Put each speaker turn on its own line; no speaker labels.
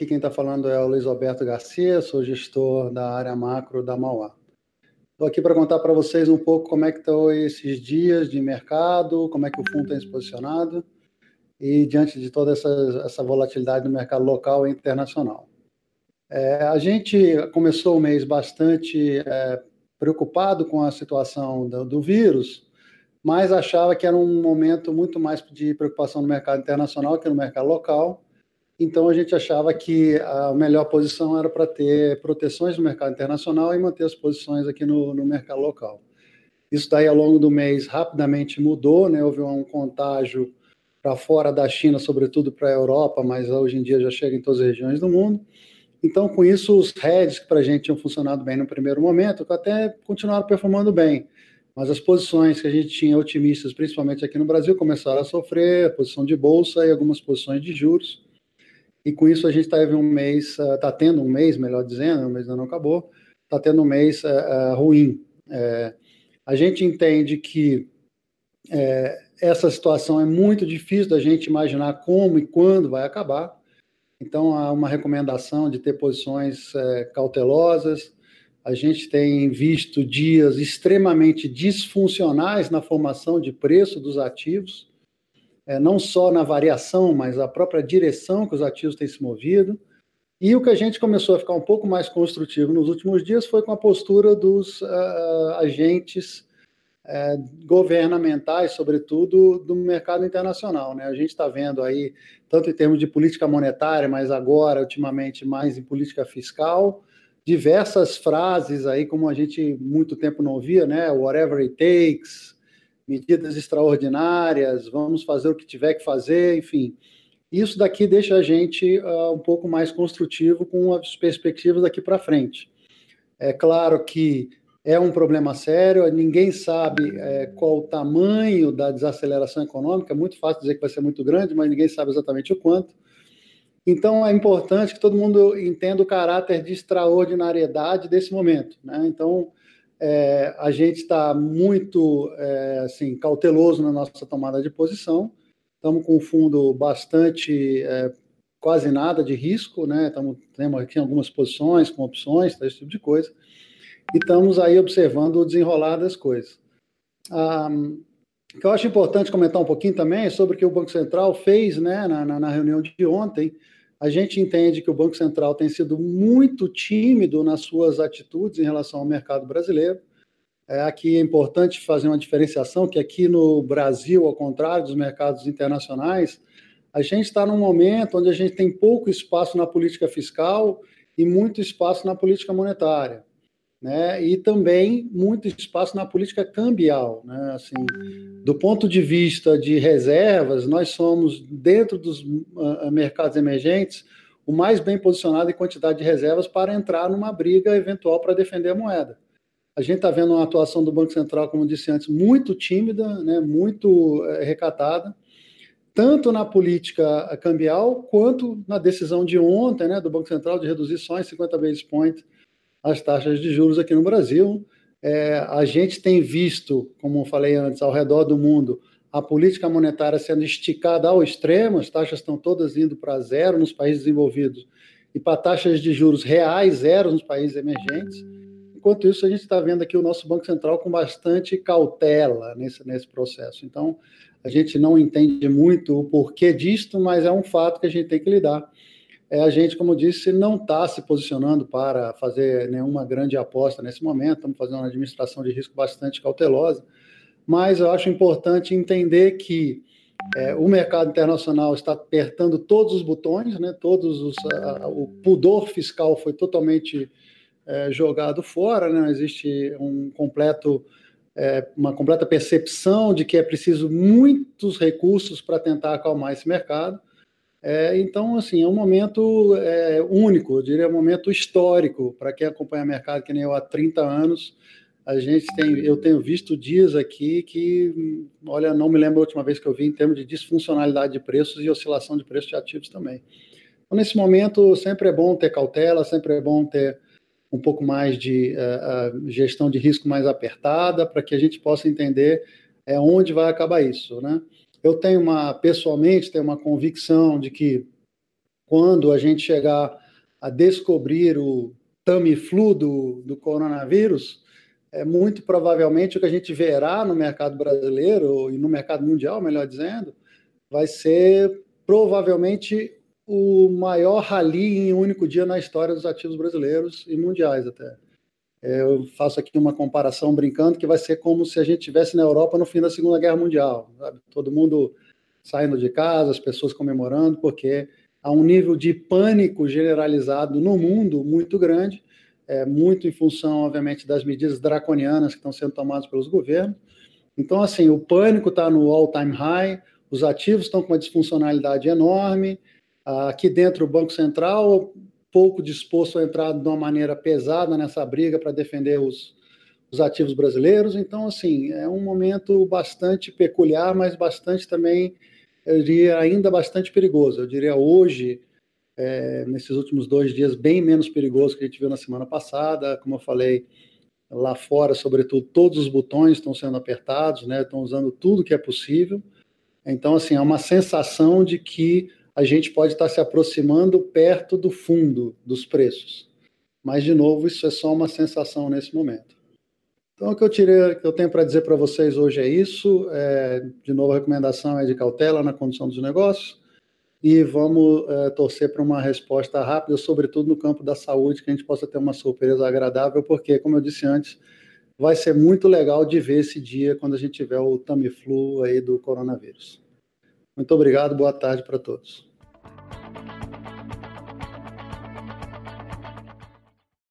aqui quem está falando é o Luiz Alberto Garcia, sou gestor da área macro da Mauá. Estou aqui para contar para vocês um pouco como é que estão esses dias de mercado, como é que o fundo tem se posicionado e diante de toda essa, essa volatilidade no mercado local e internacional. É, a gente começou o mês bastante é, preocupado com a situação do, do, vírus, mas achava que era um momento muito mais de preocupação no mercado internacional que no mercado local. Então a gente achava que a melhor posição era para ter proteções no mercado internacional e manter as posições aqui no, no mercado local. Isso daí ao longo do mês rapidamente mudou, né? Houve um contágio para fora da China, sobretudo para a Europa, mas hoje em dia já chega em todas as regiões do mundo. Então, com isso, os heads que para a gente tinham funcionado bem no primeiro momento, até continuaram performando bem. Mas as posições que a gente tinha otimistas, principalmente aqui no Brasil, começaram a sofrer, a posição de bolsa e algumas posições de juros. E com isso a gente teve um mês, está uh, tendo um mês, melhor dizendo, o mês ainda não acabou, está tendo um mês uh, ruim. É, a gente entende que é, essa situação é muito difícil da gente imaginar como e quando vai acabar. Então, há uma recomendação de ter posições é, cautelosas. A gente tem visto dias extremamente disfuncionais na formação de preço dos ativos, é, não só na variação, mas a própria direção que os ativos têm se movido. E o que a gente começou a ficar um pouco mais construtivo nos últimos dias foi com a postura dos uh, agentes é, governamentais, sobretudo do mercado internacional. Né? A gente está vendo aí, tanto em termos de política monetária, mas agora, ultimamente, mais em política fiscal, diversas frases aí, como a gente muito tempo não ouvia, né? Whatever it takes, medidas extraordinárias, vamos fazer o que tiver que fazer, enfim. Isso daqui deixa a gente uh, um pouco mais construtivo com as perspectivas daqui para frente. É claro que é um problema sério, ninguém sabe é, qual o tamanho da desaceleração econômica, é muito fácil dizer que vai ser muito grande, mas ninguém sabe exatamente o quanto. Então, é importante que todo mundo entenda o caráter de extraordinariedade desse momento. Né? Então, é, a gente está muito é, assim, cauteloso na nossa tomada de posição, estamos com um fundo bastante, é, quase nada de risco, né? Estamos, temos aqui algumas posições com opções, esse tipo de coisa e estamos aí observando o desenrolar das coisas. Ah, o que eu acho importante comentar um pouquinho também é sobre o que o Banco Central fez né, na, na, na reunião de ontem. A gente entende que o Banco Central tem sido muito tímido nas suas atitudes em relação ao mercado brasileiro. É, aqui é importante fazer uma diferenciação, que aqui no Brasil, ao contrário dos mercados internacionais, a gente está num momento onde a gente tem pouco espaço na política fiscal e muito espaço na política monetária né, e também muito espaço na política cambial. Né, assim, do ponto de vista de reservas, nós somos, dentro dos uh, mercados emergentes, o mais bem posicionado em quantidade de reservas para entrar numa briga eventual para defender a moeda. A gente está vendo uma atuação do Banco Central, como disse antes, muito tímida, né, muito uh, recatada, tanto na política cambial quanto na decisão de ontem né, do Banco Central de reduzir só em 50 basis points as taxas de juros aqui no Brasil. É, a gente tem visto, como eu falei antes, ao redor do mundo, a política monetária sendo esticada ao extremo, as taxas estão todas indo para zero nos países desenvolvidos e para taxas de juros reais zero nos países emergentes. Enquanto isso, a gente está vendo aqui o nosso Banco Central com bastante cautela nesse, nesse processo. Então, a gente não entende muito o porquê disto, mas é um fato que a gente tem que lidar é, a gente, como disse, não está se posicionando para fazer nenhuma grande aposta nesse momento, estamos fazendo uma administração de risco bastante cautelosa, mas eu acho importante entender que é, o mercado internacional está apertando todos os botões, né, todos os, a, o pudor fiscal foi totalmente é, jogado fora, né, existe um completo, é, uma completa percepção de que é preciso muitos recursos para tentar acalmar esse mercado, é, então, assim, é um momento é, único, eu diria um momento histórico para quem acompanha o mercado, que nem eu há 30 anos. A gente tem, eu tenho visto dias aqui que, olha, não me lembro a última vez que eu vi em termos de disfuncionalidade de preços e oscilação de preços de ativos também. Então, nesse momento, sempre é bom ter cautela, sempre é bom ter um pouco mais de uh, gestão de risco mais apertada, para que a gente possa entender é, onde vai acabar isso, né? Eu tenho uma, pessoalmente, tenho uma convicção de que quando a gente chegar a descobrir o Tamiflu do, do coronavírus, é muito provavelmente o que a gente verá no mercado brasileiro e no mercado mundial, melhor dizendo, vai ser provavelmente o maior rally em um único dia na história dos ativos brasileiros e mundiais até. Eu faço aqui uma comparação brincando que vai ser como se a gente estivesse na Europa no fim da Segunda Guerra Mundial. Sabe? Todo mundo saindo de casa, as pessoas comemorando, porque há um nível de pânico generalizado no mundo muito grande, é, muito em função, obviamente, das medidas draconianas que estão sendo tomadas pelos governos. Então, assim, o pânico está no all-time high, os ativos estão com uma disfuncionalidade enorme. Aqui dentro, o Banco Central pouco disposto a entrar de uma maneira pesada nessa briga para defender os, os ativos brasileiros. Então, assim, é um momento bastante peculiar, mas bastante também, eu diria, ainda bastante perigoso. Eu diria hoje, é, nesses últimos dois dias, bem menos perigoso que a gente viu na semana passada. Como eu falei, lá fora, sobretudo, todos os botões estão sendo apertados, né? Estão usando tudo que é possível. Então, assim, é uma sensação de que a gente pode estar se aproximando perto do fundo dos preços. Mas, de novo, isso é só uma sensação nesse momento. Então, o que eu, tirei, que eu tenho para dizer para vocês hoje é isso. É, de novo, a recomendação é de cautela na condução dos negócios e vamos é, torcer para uma resposta rápida, sobretudo no campo da saúde, que a gente possa ter uma surpresa agradável, porque, como eu disse antes, vai ser muito legal de ver esse dia quando a gente tiver o Tamiflu aí do coronavírus. Muito obrigado, boa tarde para todos.